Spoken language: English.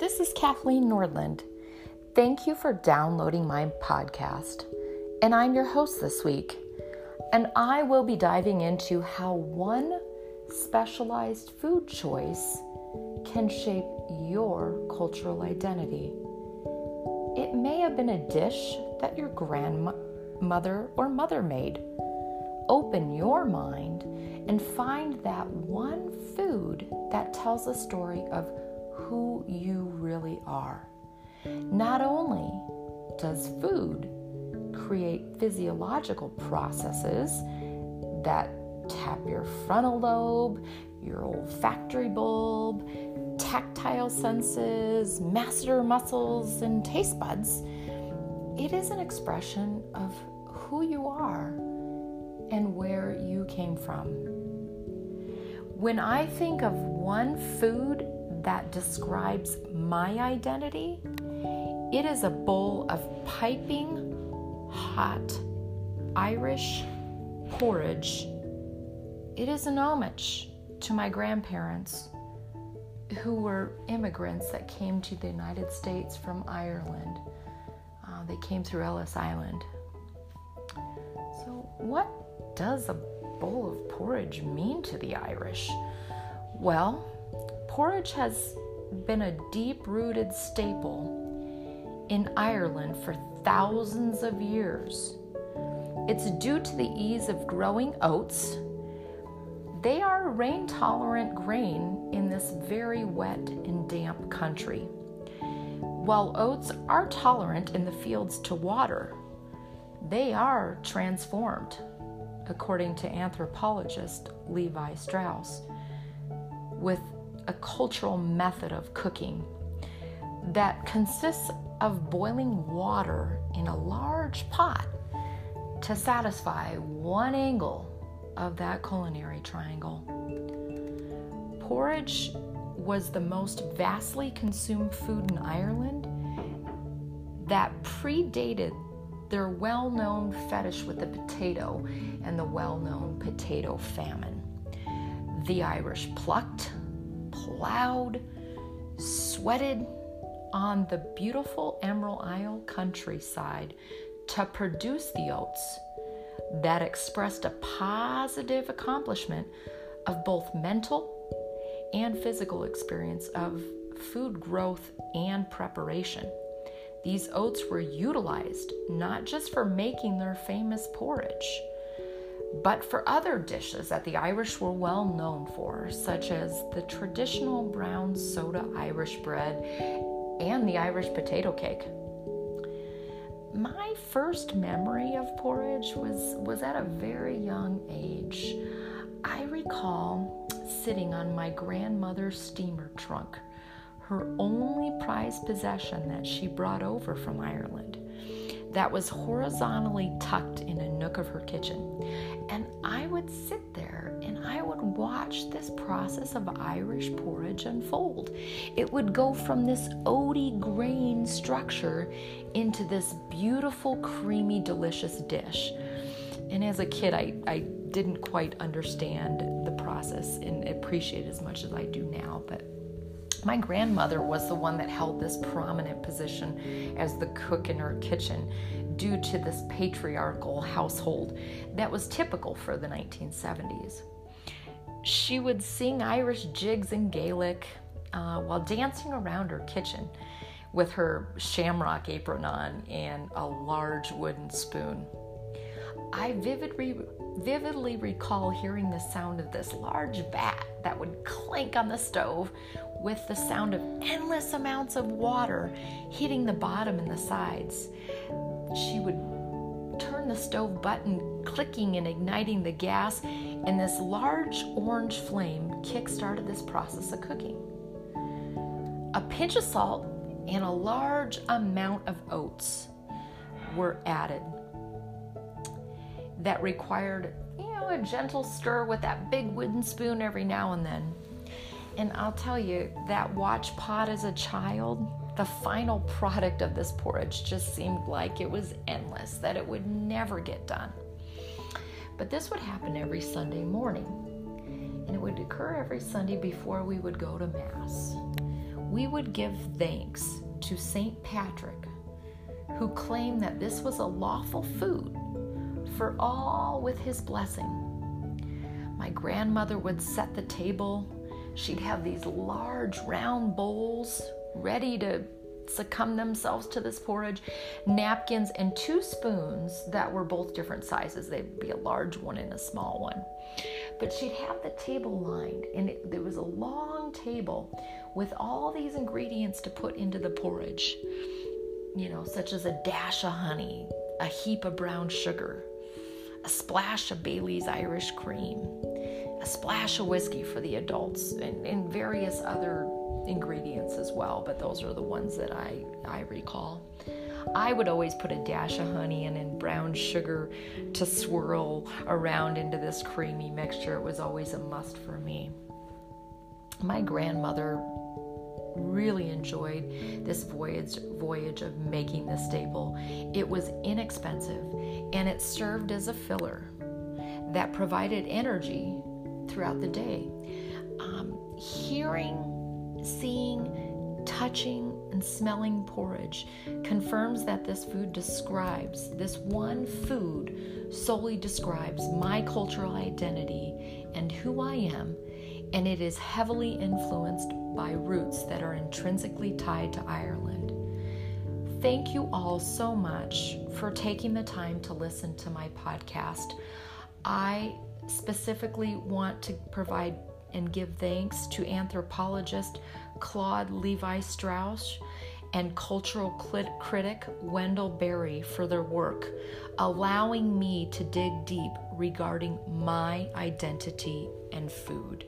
This is Kathleen Nordland. Thank you for downloading my podcast. And I'm your host this week. And I will be diving into how one specialized food choice can shape your cultural identity. It may have been a dish that your grandmother or mother made. Open your mind and find that one food that tells a story of who you really are. Not only does food create physiological processes that tap your frontal lobe, your olfactory bulb, tactile senses, masseter muscles, and taste buds, it is an expression of who you are and where you came from. When I think of one food that describes my identity, it is a bowl of piping hot Irish porridge. It is an homage to my grandparents who were immigrants that came to the United States from Ireland. Uh, they came through Ellis Island. So, what does a bowl of porridge mean to the Irish? Well, porridge has been a deep rooted staple in Ireland for thousands of years. It's due to the ease of growing oats. They are a rain tolerant grain in this very wet and damp country. While oats are tolerant in the fields to water, they are transformed, according to anthropologist Levi Strauss, with a cultural method of cooking that consists of boiling water in a large pot to satisfy one angle of that culinary triangle. Porridge was the most vastly consumed food in Ireland that predated their well known fetish with the potato and the well known potato famine. The Irish plucked, plowed, sweated, on the beautiful Emerald Isle countryside to produce the oats that expressed a positive accomplishment of both mental and physical experience of food growth and preparation. These oats were utilized not just for making their famous porridge, but for other dishes that the Irish were well known for, such as the traditional brown soda Irish bread and the Irish potato cake. My first memory of porridge was, was at a very young age. I recall sitting on my grandmother's steamer trunk, her only prized possession that she brought over from Ireland, that was horizontally tucked in a nook of her kitchen. And I would sit there and I would watch this process of Irish porridge unfold. It would go from this oaty grain structure into this beautiful, creamy, delicious dish. And as a kid, I, I didn't quite understand the process and appreciate it as much as I do now, but my grandmother was the one that held this prominent position as the cook in her kitchen due to this patriarchal household that was typical for the 1970s. She would sing Irish jigs in Gaelic uh, while dancing around her kitchen with her shamrock apron on and a large wooden spoon. I vividly, vividly recall hearing the sound of this large vat that would clank on the stove with the sound of endless amounts of water hitting the bottom and the sides. She would turn the stove button, clicking and igniting the gas, and this large orange flame kick started this process of cooking. A pinch of salt and a large amount of oats were added that required, you know, a gentle stir with that big wooden spoon every now and then. And I'll tell you, that watch pot as a child, the final product of this porridge just seemed like it was endless, that it would never get done. But this would happen every Sunday morning, and it would occur every Sunday before we would go to Mass. we would give thanks to St. Patrick, who claimed that this was a lawful food for all with his blessing. My grandmother would set the table. She'd have these large round bowls ready to succumb themselves to this porridge, napkins, and two spoons that were both different sizes. They'd be a large one and a small one. But she'd have the table lined, and it, there was a long table with all these ingredients to put into the porridge, you know, such as a dash of honey, a heap of brown sugar, a splash of Bailey's Irish cream, a splash of whiskey for the adults, and, and various other ingredients as well, but those are the ones that I, I recall. I would always put a dash of honey and in brown sugar to swirl around into this creamy mixture. It was always a must for me. My grandmother really enjoyed this voyage voyage of making this staple. It was inexpensive and it served as a filler that provided energy throughout the day. Um, hearing seeing, touching, and smelling porridge confirms that this food describes, this one food solely describes my cultural identity and who I am, and it is heavily influenced by roots that are intrinsically tied to Ireland. Thank you all so much for taking the time to listen to my podcast. I specifically want to provide and give thanks to anthropologist Claude Levi Strauss and cultural critic Wendell Berry for their work, allowing me to dig deep regarding my identity and food.